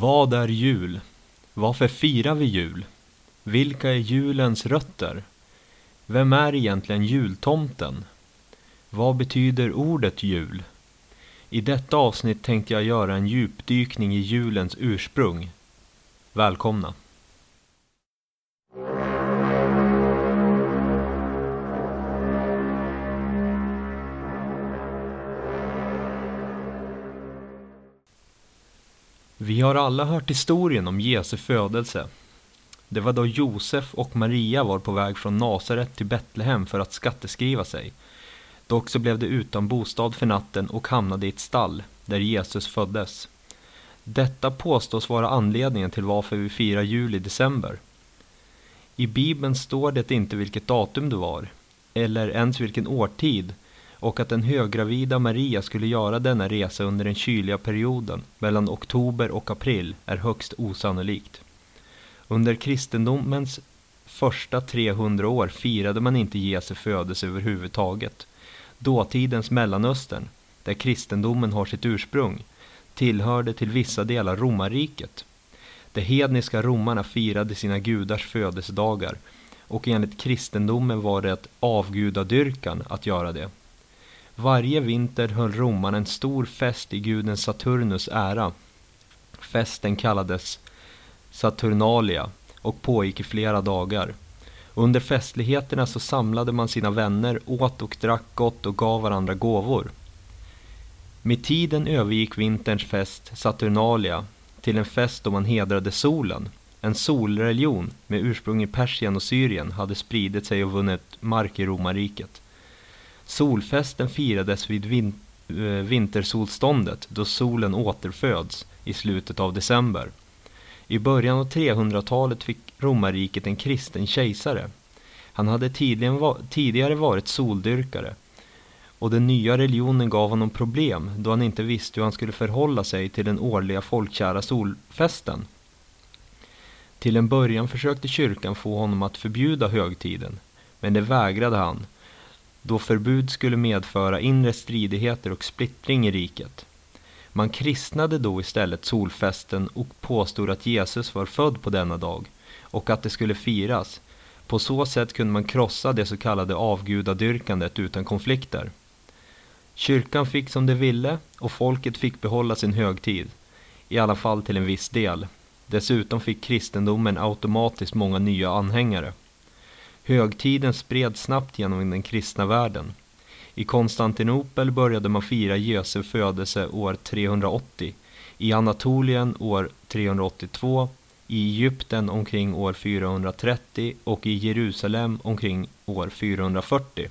Vad är jul? Varför firar vi jul? Vilka är julens rötter? Vem är egentligen jultomten? Vad betyder ordet jul? I detta avsnitt tänkte jag göra en djupdykning i julens ursprung. Välkomna! Vi har alla hört historien om Jesu födelse. Det var då Josef och Maria var på väg från Nasaret till Betlehem för att skatteskriva sig. Dock så blev de utan bostad för natten och hamnade i ett stall, där Jesus föddes. Detta påstås vara anledningen till varför vi firar jul i december. I Bibeln står det inte vilket datum det var, eller ens vilken årtid, och att den höggravida Maria skulle göra denna resa under den kyliga perioden mellan oktober och april är högst osannolikt. Under kristendomens första 300 år firade man inte Jesu födelse överhuvudtaget. Dåtidens Mellanöstern, där kristendomen har sitt ursprung, tillhörde till vissa delar romarriket. De hedniska romarna firade sina gudars födelsedagar och enligt kristendomen var det avgudadyrkan att göra det. Varje vinter höll romarna en stor fest i guden Saturnus ära. Festen kallades Saturnalia och pågick i flera dagar. Under festligheterna så samlade man sina vänner, åt och drack gott och gav varandra gåvor. Med tiden övergick vinterns fest, Saturnalia, till en fest då man hedrade solen. En solreligion med ursprung i Persien och Syrien hade spridit sig och vunnit mark i romarriket. Solfesten firades vid vin eh, vintersolståndet då solen återföds i slutet av december. I början av 300-talet fick romarriket en kristen kejsare. Han hade tidigare varit soldyrkare och den nya religionen gav honom problem då han inte visste hur han skulle förhålla sig till den årliga folkkära solfesten. Till en början försökte kyrkan få honom att förbjuda högtiden, men det vägrade han då förbud skulle medföra inre stridigheter och splittring i riket. Man kristnade då istället solfesten och påstod att Jesus var född på denna dag och att det skulle firas. På så sätt kunde man krossa det så kallade avgudadyrkandet utan konflikter. Kyrkan fick som de ville och folket fick behålla sin högtid, i alla fall till en viss del. Dessutom fick kristendomen automatiskt många nya anhängare. Högtiden spreds snabbt genom den kristna världen. I Konstantinopel började man fira Jesu födelse år 380, i Anatolien år 382, i Egypten omkring år 430 och i Jerusalem omkring år 440.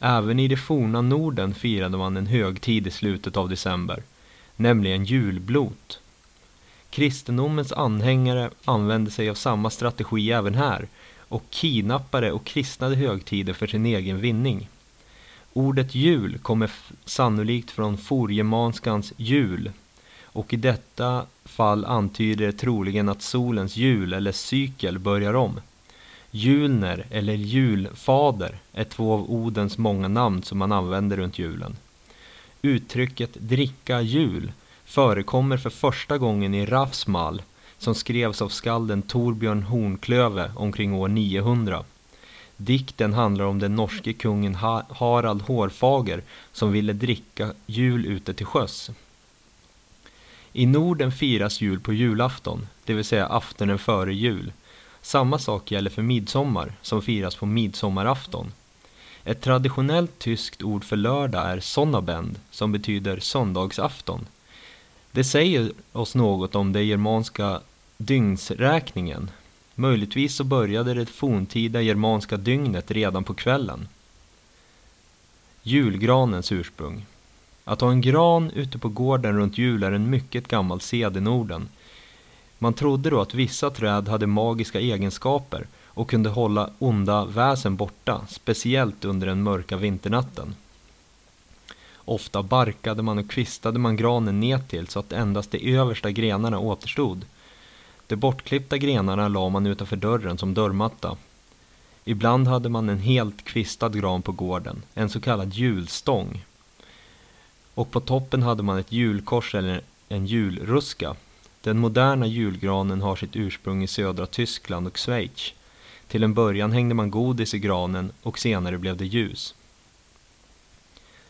Även i det forna Norden firade man en högtid i slutet av december, nämligen julblot. Kristendomens anhängare använde sig av samma strategi även här och kidnappade och kristnade högtider för sin egen vinning. Ordet jul kommer sannolikt från forgermanskans jul och i detta fall antyder det troligen att solens jul eller cykel börjar om. Julner eller julfader är två av Odens många namn som man använder runt julen. Uttrycket dricka jul förekommer för första gången i Rafsmal som skrevs av skalden Torbjörn Hornklöve omkring år 900. Dikten handlar om den norske kungen Harald Hårfager som ville dricka jul ute till sjöss. I Norden firas jul på julafton, det vill säga aftonen före jul. Samma sak gäller för midsommar, som firas på midsommarafton. Ett traditionellt tyskt ord för lördag är Sonnabend, som betyder söndagsafton. Det säger oss något om det germanska dygnsräkningen. Möjligtvis så började det forntida germanska dygnet redan på kvällen. Julgranens ursprung. Att ha en gran ute på gården runt jul är en mycket gammal sed i Norden. Man trodde då att vissa träd hade magiska egenskaper och kunde hålla onda väsen borta, speciellt under den mörka vinternatten. Ofta barkade man och kvistade man granen nedtill så att endast de översta grenarna återstod. De bortklippta grenarna la man utanför dörren som dörrmatta. Ibland hade man en helt kvistad gran på gården, en så kallad julstång. Och på toppen hade man ett julkors eller en julruska. Den moderna julgranen har sitt ursprung i södra Tyskland och Schweiz. Till en början hängde man godis i granen och senare blev det ljus.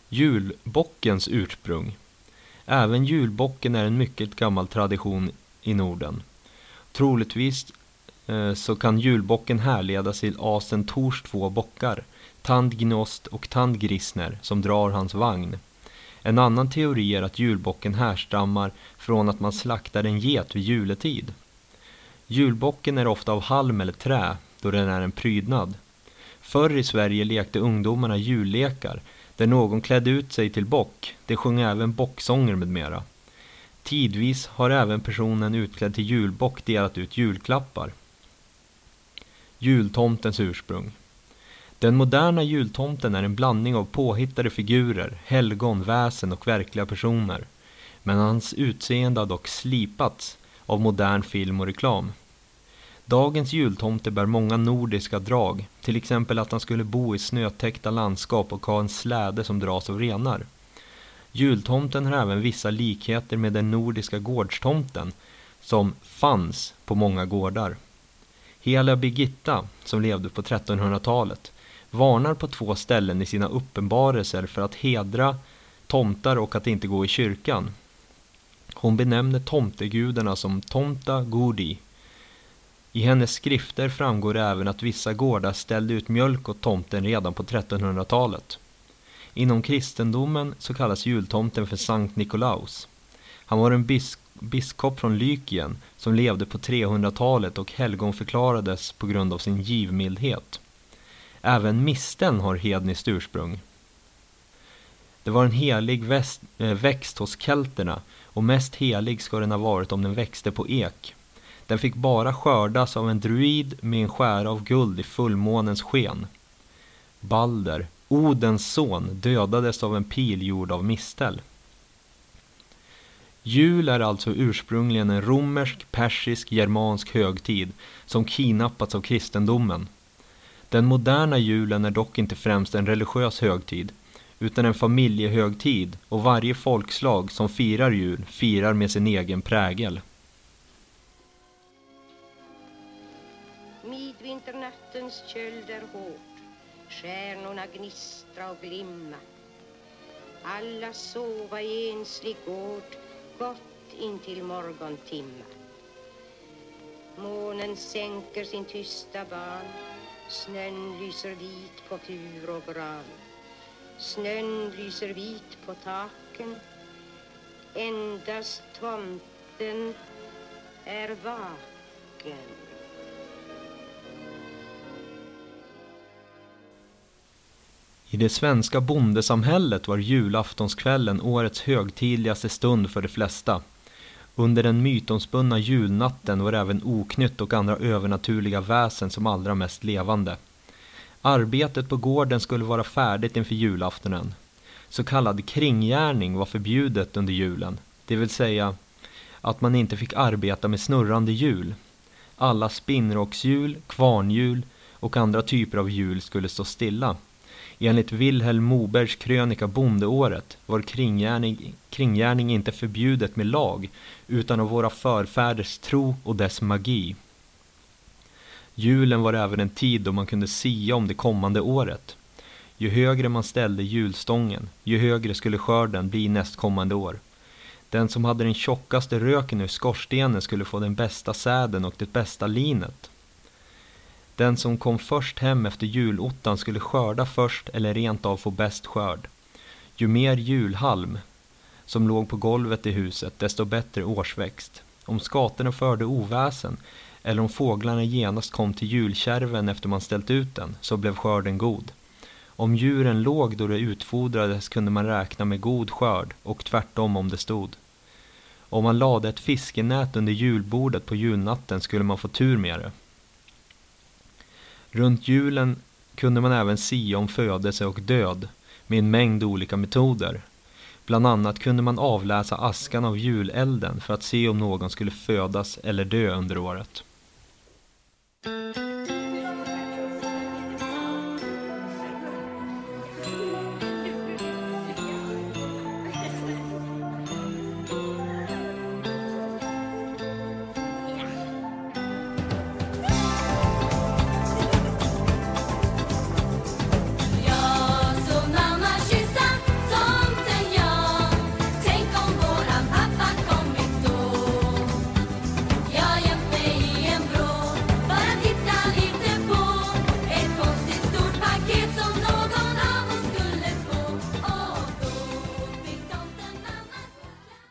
Julbockens ursprung. Även julbocken är en mycket gammal tradition i Norden. Troligtvis eh, så kan julbocken härledas till asen Tors två bockar, Tandgnost och Tandgrisner, som drar hans vagn. En annan teori är att julbocken härstammar från att man slaktar en get vid juletid. Julbocken är ofta av halm eller trä, då den är en prydnad. Förr i Sverige lekte ungdomarna jullekar, där någon klädde ut sig till bock, de sjöng även bocksånger med mera. Tidvis har även personen utklädd till julbock delat ut julklappar. Jultomtens ursprung Den moderna jultomten är en blandning av påhittade figurer, helgon, väsen och verkliga personer. Men hans utseende har dock slipats av modern film och reklam. Dagens jultomte bär många nordiska drag, till exempel att han skulle bo i snötäckta landskap och ha en släde som dras av renar. Jultomten har även vissa likheter med den nordiska gårdstomten, som fanns på många gårdar. Heliga Birgitta, som levde på 1300-talet, varnar på två ställen i sina uppenbarelser för att hedra tomtar och att inte gå i kyrkan. Hon benämner tomtegudarna som Tomta Gudi i hennes skrifter framgår även att vissa gårdar ställde ut mjölk åt tomten redan på 1300-talet. Inom kristendomen så kallas jultomten för Sankt Nikolaus. Han var en bis biskop från Lykien som levde på 300-talet och helgonförklarades på grund av sin givmildhet. Även misten har hedniskt ursprung. Det var en helig väst, eh, växt hos kelterna och mest helig ska den ha varit om den växte på ek. Den fick bara skördas av en druid med en skära av guld i fullmånens sken. Balder, Odens son, dödades av en pil gjord av mistel. Jul är alltså ursprungligen en romersk, persisk, germansk högtid som kidnappats av kristendomen. Den moderna julen är dock inte främst en religiös högtid utan en familjehögtid och varje folkslag som firar jul firar med sin egen prägel. Midvinternattens köld är hård, stjärnorna gnistra och glimma. Alla sova i enslig gård, gott intill morgontimma. Månen sänker sin tysta ban, snön lyser vit på fur och gran. Snön lyser vit på taken, endast tomten är vaken. I det svenska bondesamhället var julaftonskvällen årets högtidligaste stund för de flesta. Under den mytomspunna julnatten var även oknytt och andra övernaturliga väsen som allra mest levande. Arbetet på gården skulle vara färdigt inför julaftonen. Så kallad kringgärning var förbjudet under julen, det vill säga att man inte fick arbeta med snurrande hjul. Alla spinnrockshjul, kvarnhjul och andra typer av hjul skulle stå stilla. Enligt Vilhelm Mobergs krönika Bondeåret var kringgärning, kringgärning inte förbjudet med lag utan av våra förfäders tro och dess magi. Julen var även en tid då man kunde sia om det kommande året. Ju högre man ställde julstången, ju högre skulle skörden bli nästkommande år. Den som hade den tjockaste röken ur skorstenen skulle få den bästa säden och det bästa linet. Den som kom först hem efter julottan skulle skörda först eller rent av få bäst skörd. Ju mer julhalm som låg på golvet i huset, desto bättre årsväxt. Om skatorna förde oväsen eller om fåglarna genast kom till julkärven efter man ställt ut den, så blev skörden god. Om djuren låg då de utfodrades kunde man räkna med god skörd och tvärtom om det stod. Om man lade ett fiskenät under julbordet på julnatten skulle man få tur med det. Runt julen kunde man även sia om födelse och död med en mängd olika metoder. Bland annat kunde man avläsa askan av julelden för att se om någon skulle födas eller dö under året.